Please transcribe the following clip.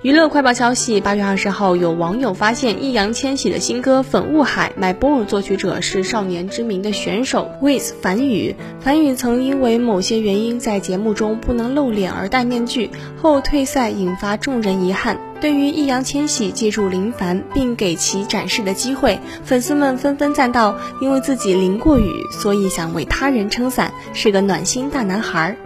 娱乐快报消息：八月二十号，有网友发现易烊千玺的新歌《粉雾海》，My Boy 作曲者是少年之名的选手 With 樊宇。樊宇曾因为某些原因在节目中不能露脸而戴面具后退赛，引发众人遗憾。对于易烊千玺借助林凡并给其展示的机会，粉丝们纷纷赞道：“因为自己淋过雨，所以想为他人撑伞，是个暖心大男孩。”